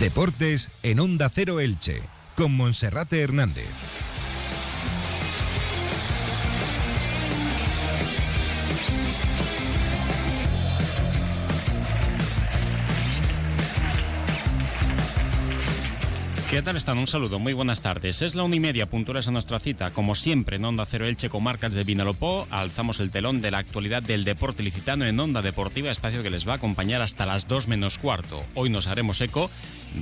Deportes en Onda Cero Elche, con Monserrate Hernández. ¿Qué tal están? Un saludo, muy buenas tardes. Es la una y media, puntuales a nuestra cita. Como siempre, en Onda Cero Elche, comarcas de Vinalopó, alzamos el telón de la actualidad del deporte licitano en Onda Deportiva, espacio que les va a acompañar hasta las dos menos cuarto. Hoy nos haremos eco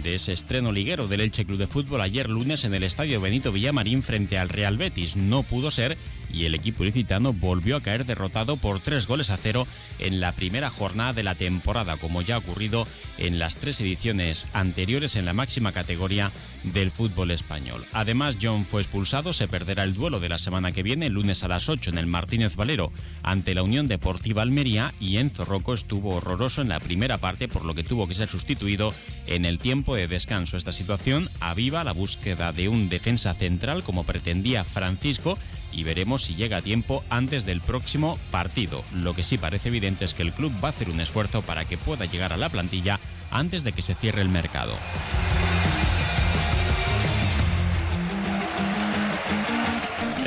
de ese estreno liguero del Elche Club de Fútbol ayer lunes en el Estadio Benito Villamarín frente al Real Betis. No pudo ser y el equipo ilicitano volvió a caer derrotado por tres goles a cero en la primera jornada de la temporada, como ya ha ocurrido en las tres ediciones anteriores en la máxima categoría del fútbol español. Además, John fue expulsado, se perderá el duelo de la semana que viene, lunes a las 8 en el Martínez Valero, ante la Unión Deportiva Almería, y Enzo Rocco estuvo horroroso en la primera parte, por lo que tuvo que ser sustituido en el tiempo de descanso. Esta situación aviva la búsqueda de un defensa central como pretendía Francisco, y veremos si llega a tiempo antes del próximo partido. Lo que sí parece evidente es que el club va a hacer un esfuerzo para que pueda llegar a la plantilla antes de que se cierre el mercado.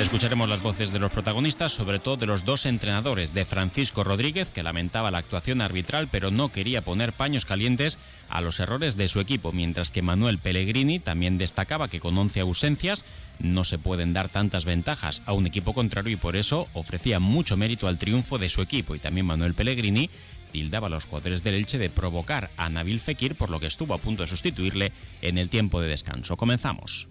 Escucharemos las voces de los protagonistas, sobre todo de los dos entrenadores, de Francisco Rodríguez, que lamentaba la actuación arbitral pero no quería poner paños calientes a los errores de su equipo, mientras que Manuel Pellegrini también destacaba que con 11 ausencias no se pueden dar tantas ventajas a un equipo contrario y por eso ofrecía mucho mérito al triunfo de su equipo. Y también Manuel Pellegrini tildaba a los jugadores del Elche de provocar a Nabil Fekir, por lo que estuvo a punto de sustituirle en el tiempo de descanso. Comenzamos.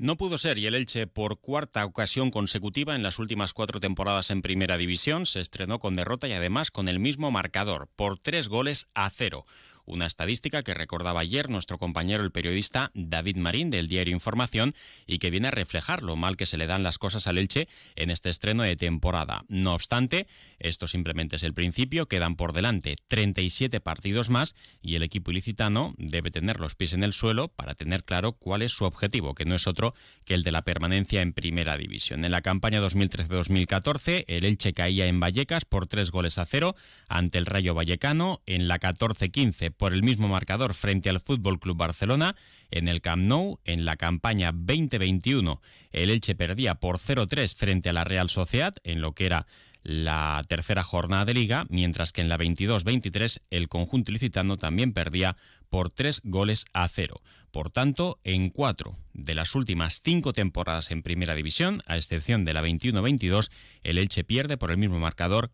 No pudo ser y el Elche por cuarta ocasión consecutiva en las últimas cuatro temporadas en Primera División se estrenó con derrota y además con el mismo marcador, por tres goles a cero. Una estadística que recordaba ayer nuestro compañero el periodista David Marín del diario Información y que viene a reflejar lo mal que se le dan las cosas al Elche en este estreno de temporada. No obstante, esto simplemente es el principio, quedan por delante 37 partidos más y el equipo ilicitano debe tener los pies en el suelo para tener claro cuál es su objetivo, que no es otro que el de la permanencia en Primera División. En la campaña 2013-2014, el Elche caía en Vallecas por tres goles a cero ante el Rayo Vallecano, en la 14-15 por el mismo marcador frente al Fútbol Club Barcelona en el Camp Nou en la campaña 2021. El Elche perdía por 0-3 frente a la Real Sociedad en lo que era la tercera jornada de liga, mientras que en la 22-23 el conjunto licitano también perdía por 3 goles a 0. Por tanto, en cuatro de las últimas cinco temporadas en Primera División, a excepción de la 21-22, el Elche pierde por el mismo marcador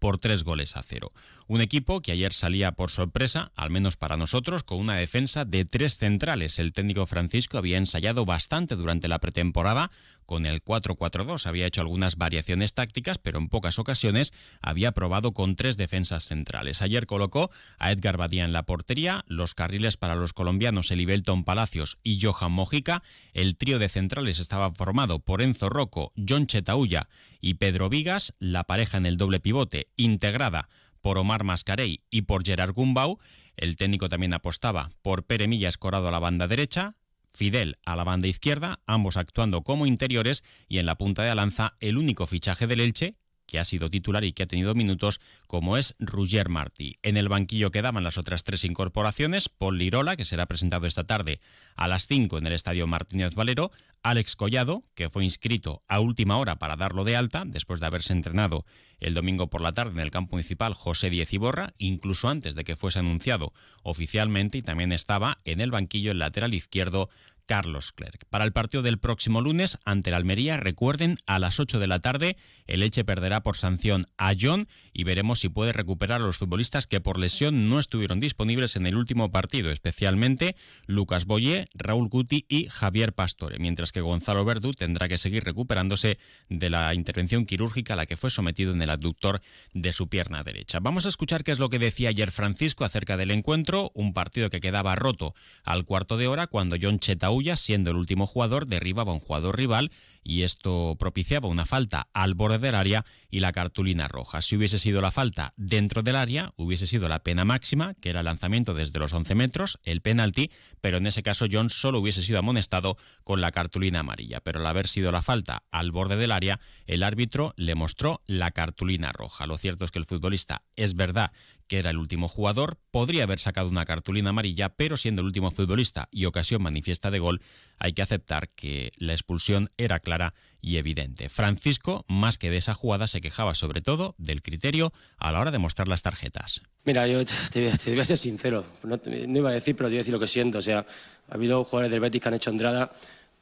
por tres goles a cero. Un equipo que ayer salía por sorpresa, al menos para nosotros, con una defensa de tres centrales. El técnico Francisco había ensayado bastante durante la pretemporada con el 4-4-2. Había hecho algunas variaciones tácticas, pero en pocas ocasiones había probado con tres defensas centrales. Ayer colocó a Edgar Badía en la portería, los carriles para los colombianos Elibelton Palacios y Johan Mojica. El trío de centrales estaba formado por Enzo Rocco, John Chetaulla y Pedro Vigas, la pareja en el doble pivote integrada por Omar Mascarey y por Gerard Gumbau. El técnico también apostaba por Pere Milla Escorado a la banda derecha, Fidel a la banda izquierda, ambos actuando como interiores y en la punta de lanza el único fichaje del Elche que ha sido titular y que ha tenido minutos, como es Roger Martí. En el banquillo quedaban las otras tres incorporaciones, Paul Lirola, que será presentado esta tarde a las 5 en el Estadio Martínez Valero, Alex Collado, que fue inscrito a última hora para darlo de alta, después de haberse entrenado el domingo por la tarde en el campo municipal José Diez Iborra, incluso antes de que fuese anunciado oficialmente, y también estaba en el banquillo el lateral izquierdo Carlos Clerc. Para el partido del próximo lunes ante el Almería, recuerden, a las 8 de la tarde el Eche perderá por sanción a John y veremos si puede recuperar a los futbolistas que por lesión no estuvieron disponibles en el último partido, especialmente Lucas Boyé, Raúl Guti y Javier Pastore, mientras que Gonzalo Verdú tendrá que seguir recuperándose de la intervención quirúrgica a la que fue sometido en el abductor de su pierna derecha. Vamos a escuchar qué es lo que decía ayer Francisco acerca del encuentro, un partido que quedaba roto al cuarto de hora cuando John Chetaú siendo el último jugador, derribaba a un jugador rival y esto propiciaba una falta al borde del área y la cartulina roja. Si hubiese sido la falta dentro del área, hubiese sido la pena máxima, que era el lanzamiento desde los 11 metros, el penalti, pero en ese caso John solo hubiese sido amonestado con la cartulina amarilla. Pero al haber sido la falta al borde del área, el árbitro le mostró la cartulina roja. Lo cierto es que el futbolista es verdad que era el último jugador, podría haber sacado una cartulina amarilla, pero siendo el último futbolista y ocasión manifiesta de gol, hay que aceptar que la expulsión era clara y evidente. Francisco, más que de esa jugada, se quejaba sobre todo del criterio a la hora de mostrar las tarjetas. Mira, yo te, voy a ser sincero, no, iba a decir, pero te voy a decir lo que siento. O sea, ha habido jugadores del Betis que han hecho entrada,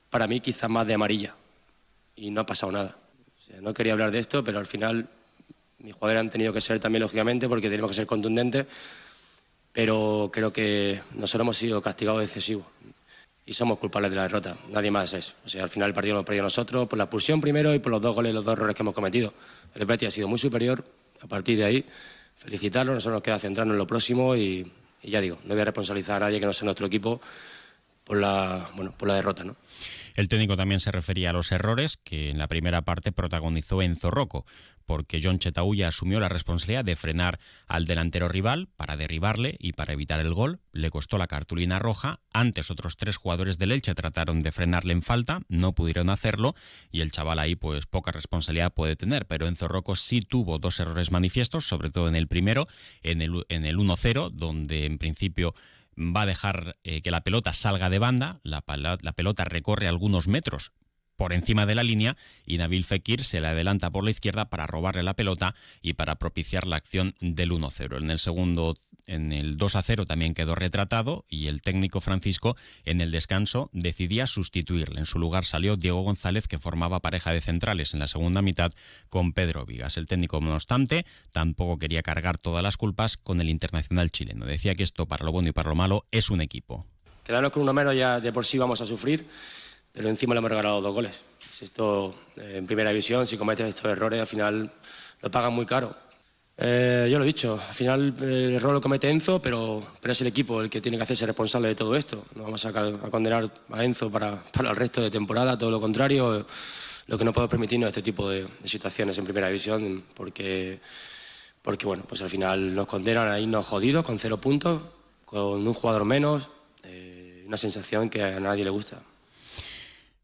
para mí quizás más de amarilla, y no ha pasado nada. O sea, no quería hablar de esto, pero al final mis jugadores han tenido que ser también, lógicamente, porque tenemos que ser contundentes, pero creo que nosotros hemos sido castigados excesivos y somos culpables de la derrota. Nadie más es. O sea, al final el partido lo hemos perdido nosotros por la expulsión primero y por los dos goles, los dos errores que hemos cometido. El Betis ha sido muy superior. A partir de ahí, felicitarlo. Nosotros nos queda centrarnos en lo próximo y, y ya digo, no voy a responsabilizar a nadie que no sea nuestro equipo por la, bueno, por la derrota, ¿no? El técnico también se refería a los errores que en la primera parte protagonizó Enzo Rocco, porque John Chetauya asumió la responsabilidad de frenar al delantero rival para derribarle y para evitar el gol. Le costó la cartulina roja. Antes otros tres jugadores del Elche trataron de frenarle en falta, no pudieron hacerlo y el chaval ahí pues poca responsabilidad puede tener, pero Enzo Rocco sí tuvo dos errores manifiestos, sobre todo en el primero, en el, en el 1-0, donde en principio va a dejar eh, que la pelota salga de banda, la, la, pelota recorre algunos metros por encima de la línea y Nabil Fekir se le adelanta por la izquierda para robarle la pelota y para propiciar la acción del 1-0. En el segundo en el 2 a 0 también quedó retratado y el técnico Francisco en el descanso decidía sustituirle. En su lugar salió Diego González que formaba pareja de centrales en la segunda mitad con Pedro Vigas. El técnico, no obstante, tampoco quería cargar todas las culpas con el internacional chileno. Decía que esto para lo bueno y para lo malo es un equipo. Quedarnos con uno menos ya de por sí vamos a sufrir, pero encima le hemos regalado dos goles. Si esto eh, en primera división, si cometes estos errores, al final lo pagan muy caro eh, yo lo he dicho, al final el error lo comete Enzo, pero, pero es el equipo el que tiene que hacerse responsable de todo esto. No vamos a, condenar a Enzo para, para, el resto de temporada, todo lo contrario. Lo que no puedo permitirnos es este tipo de, situaciones en primera división, porque, porque bueno, pues al final nos condenan a irnos jodidos con cero puntos, con un jugador menos, eh, una sensación que a nadie le gusta.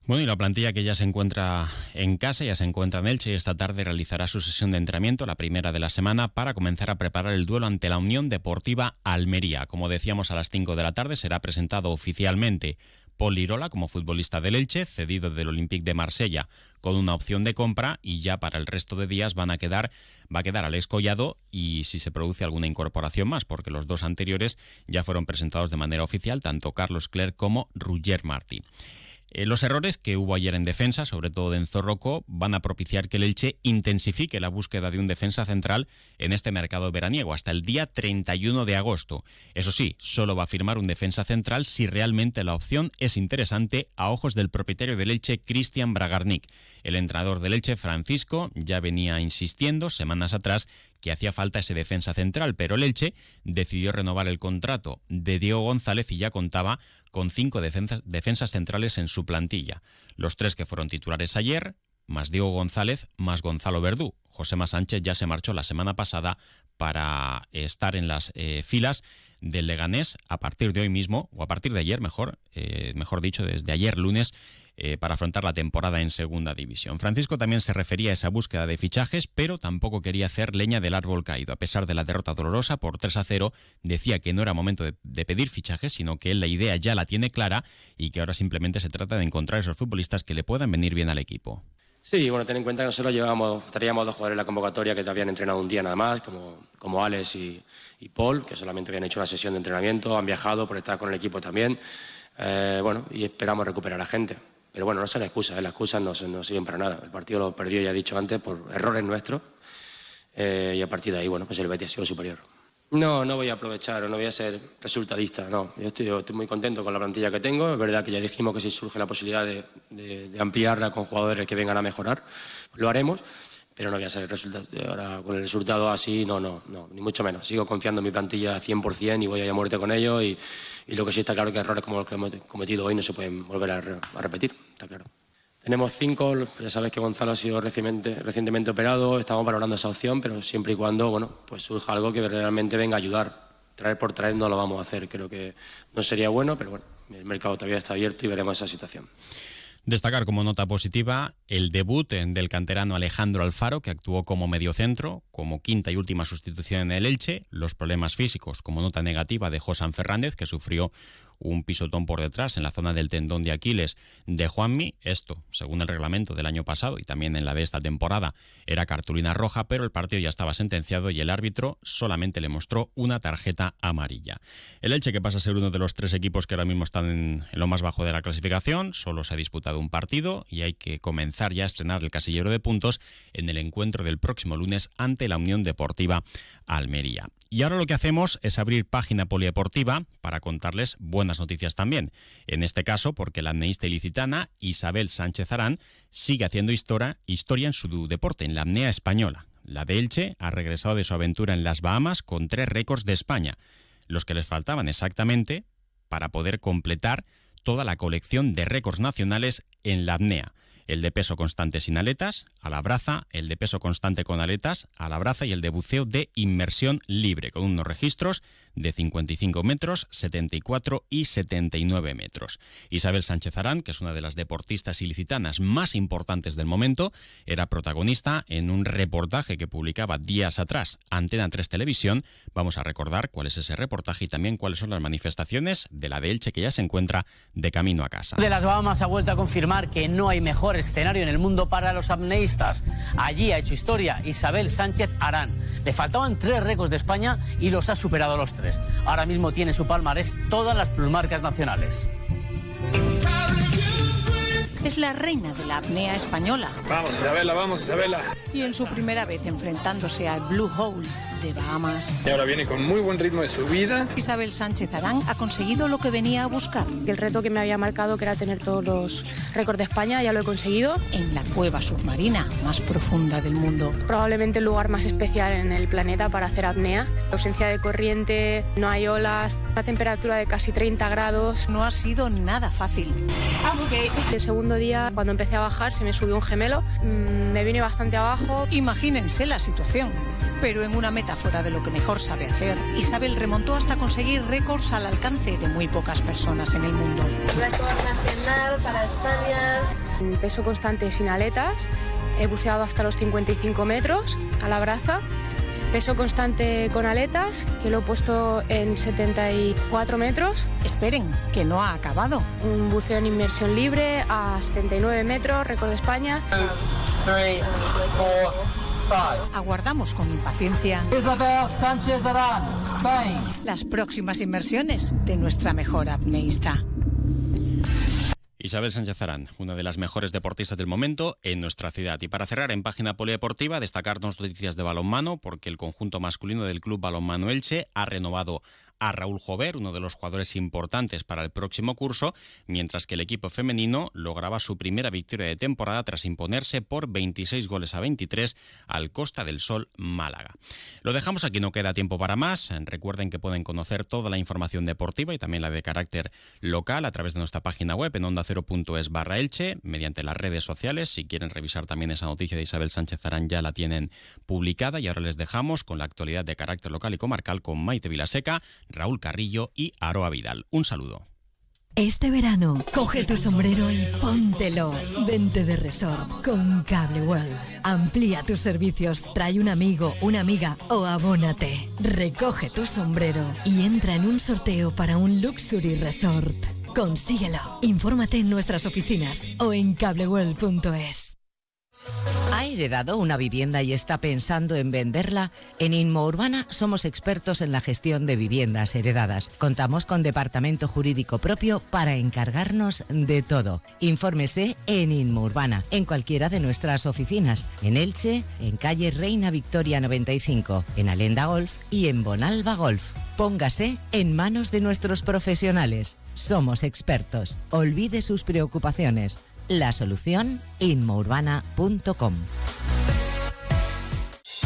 Bueno, y la plantilla que ya se encuentra en casa, ya se encuentra en Elche y esta tarde realizará su sesión de entrenamiento, la primera de la semana, para comenzar a preparar el duelo ante la Unión Deportiva Almería. Como decíamos, a las 5 de la tarde será presentado oficialmente Paul Lirola como futbolista del Elche, cedido del Olympique de Marsella, con una opción de compra y ya para el resto de días van a quedar, va a quedar Alex Collado y si se produce alguna incorporación más, porque los dos anteriores ya fueron presentados de manera oficial, tanto Carlos Clerc como Roger Martí. Eh, los errores que hubo ayer en defensa, sobre todo de Enzo van a propiciar que el Elche intensifique la búsqueda de un defensa central en este mercado veraniego hasta el día 31 de agosto. Eso sí, solo va a firmar un defensa central si realmente la opción es interesante a ojos del propietario del Elche, Cristian Bragarnik. El entrenador del Elche, Francisco, ya venía insistiendo semanas atrás que hacía falta ese defensa central, pero el Elche decidió renovar el contrato de Diego González y ya contaba con cinco defensas, centrales en su plantilla. Los tres que fueron titulares ayer, más Diego González, más Gonzalo Verdú. José Sánchez ya se marchó la semana pasada para estar en las eh, filas del Leganés a partir de hoy mismo, o a partir de ayer, mejor, eh, mejor dicho, desde ayer lunes, eh, para afrontar la temporada en Segunda División. Francisco también se refería a esa búsqueda de fichajes, pero tampoco quería hacer leña del árbol caído. A pesar de la derrota dolorosa por 3 a 0, decía que no era momento de, pedir fichajes, sino que él la idea ya la tiene clara y que ahora simplemente se trata de encontrar esos futbolistas que le puedan venir bien al equipo. Sí, bueno, ten en cuenta que nosotros llevamos, traíamos dos jugadores en la convocatoria que habían entrenado un día nada más, como, como Alex y, y Paul, que solamente habían hecho una sesión de entrenamiento, han viajado por estar con el equipo también. Eh, bueno, y esperamos recuperar a gente. Pero bueno, no son excusas, ¿eh? las excusas no, no sirven para nada. El partido lo perdió, ya he dicho antes, por errores nuestros. Eh, y a partir de ahí, bueno, pues el Betis ha sido superior. No, no voy a aprovechar o no voy a ser resultadista, no. Yo estoy, muy contento con la plantilla que tengo. Es verdad que ya dijimos que si surge la posibilidad de ampliarla con jugadores que vengan a mejorar, lo haremos pero no voy a ser el resultado, ahora con el resultado así, no, no, no, ni mucho menos. Sigo confiando en mi plantilla 100% y voy a ir a muerte con ellos y, lo que sí está claro es que errores como los que hemos cometido hoy no se pueden volver a, a repetir, está claro. Tenemos cinco, ya sabes que Gonzalo ha sido recientemente, recientemente, operado, estamos valorando esa opción, pero siempre y cuando bueno, pues surja algo que realmente venga a ayudar. Traer por traer no lo vamos a hacer, creo que no sería bueno, pero bueno, el mercado todavía está abierto y veremos esa situación. Destacar como nota positiva el debut del canterano Alejandro Alfaro, que actuó como mediocentro, como quinta y última sustitución en el Elche, los problemas físicos como nota negativa de Josan Fernández, que sufrió un pisotón por detrás en la zona del tendón de Aquiles de Juanmi. Esto, según el reglamento del año pasado y también en la de esta temporada, era cartulina roja, pero el partido ya estaba sentenciado y el árbitro solamente le mostró una tarjeta amarilla. El Elche, que pasa a ser uno de los tres equipos que ahora mismo están en, lo más bajo de la clasificación, solo se ha disputado un partido y hay que comenzar ya a estrenar el casillero de puntos en el encuentro del próximo lunes ante la Unión Deportiva Almería. Y ahora lo que hacemos es abrir página polideportiva para contarles buenas noticias también. En este caso, porque la apneísta ilicitana Isabel Sánchez Arán sigue haciendo historia, historia en su deporte, en la apnea española. La de Elche ha regresado de su aventura en las Bahamas con tres récords de España, los que les faltaban exactamente para poder completar toda la colección de récords nacionales en la apnea el de peso constante sin aletas, a la braza, el de peso constante con aletas, a la braza y el de buceo de inmersión libre, con unos registros de 55 metros, 74 y 79 metros. Isabel Sánchez Arán, que es una de las deportistas ilicitanas más importantes del momento, era protagonista en un reportaje que publicaba días atrás Antena 3 Televisión. Vamos a recordar cuál es ese reportaje y también cuáles son las manifestaciones de la de Elche que ya se encuentra de camino a casa. De las Bahamas ha vuelto a confirmar que no hay mejor escenario en el mundo para los apneístas. Allí ha hecho historia Isabel Sánchez Arán. Le faltaban tres récords de España y los ha superado los tres. Ahora mismo tiene su palmarés todas las plumarcas nacionales. Es la reina de la apnea española. Vamos, Isabela, vamos, Isabela. Y en su primera vez enfrentándose al Blue Hole de Bahamas. Y ahora viene con muy buen ritmo de subida. Isabel Sánchez Arán ha conseguido lo que venía a buscar. El reto que me había marcado, que era tener todos los récords de España, ya lo he conseguido. En la cueva submarina más profunda del mundo. Probablemente el lugar más especial en el planeta para hacer apnea. Ausencia de corriente, no hay olas, una temperatura de casi 30 grados. No ha sido nada fácil. El segundo día, cuando empecé a bajar, se me subió un gemelo. Mm, me vine bastante abajo. Imagínense la situación. Pero en una meta fuera de lo que mejor sabe hacer, Isabel remontó hasta conseguir récords al alcance de muy pocas personas en el mundo. Récord nacional para España. Peso constante sin aletas, he buceado hasta los 55 metros a la braza. Peso constante con aletas, que lo he puesto en 74 metros. Esperen, que no ha acabado. Un buceo en inmersión libre a 79 metros, récord de España. Aguardamos con impaciencia las próximas inmersiones de nuestra mejor apneísta. Isabel Sánchez Arán, una de las mejores deportistas del momento en nuestra ciudad. Y para cerrar en página polideportiva, destacar dos noticias de balonmano, porque el conjunto masculino del Club Balonmano Elche ha renovado a Raúl Jover, uno de los jugadores importantes para el próximo curso, mientras que el equipo femenino lograba su primera victoria de temporada tras imponerse por 26 goles a 23 al Costa del Sol Málaga. Lo dejamos aquí, no queda tiempo para más. Recuerden que pueden conocer toda la información deportiva y también la de carácter local a través de nuestra página web en onda0.es barra Elche, mediante las redes sociales. Si quieren revisar también esa noticia de Isabel Sánchez Arán ya la tienen publicada y ahora les dejamos con la actualidad de carácter local y comarcal con Maite Vilaseca, Raúl Carrillo y Aroa Vidal. Un saludo. Este verano, coge tu sombrero y póntelo. Vente de resort con Cable World. Amplía tus servicios, trae un amigo, una amiga o abónate. Recoge tu sombrero y entra en un sorteo para un Luxury Resort. Consíguelo. Infórmate en nuestras oficinas o en cableworld.es. ¿Ha heredado una vivienda y está pensando en venderla? En Inmo Urbana somos expertos en la gestión de viviendas heredadas. Contamos con departamento jurídico propio para encargarnos de todo. Infórmese en Inmo Urbana, en cualquiera de nuestras oficinas, en Elche, en calle Reina Victoria 95, en Alenda Golf y en Bonalba Golf. Póngase en manos de nuestros profesionales. Somos expertos. Olvide sus preocupaciones la solución inmourbana.com.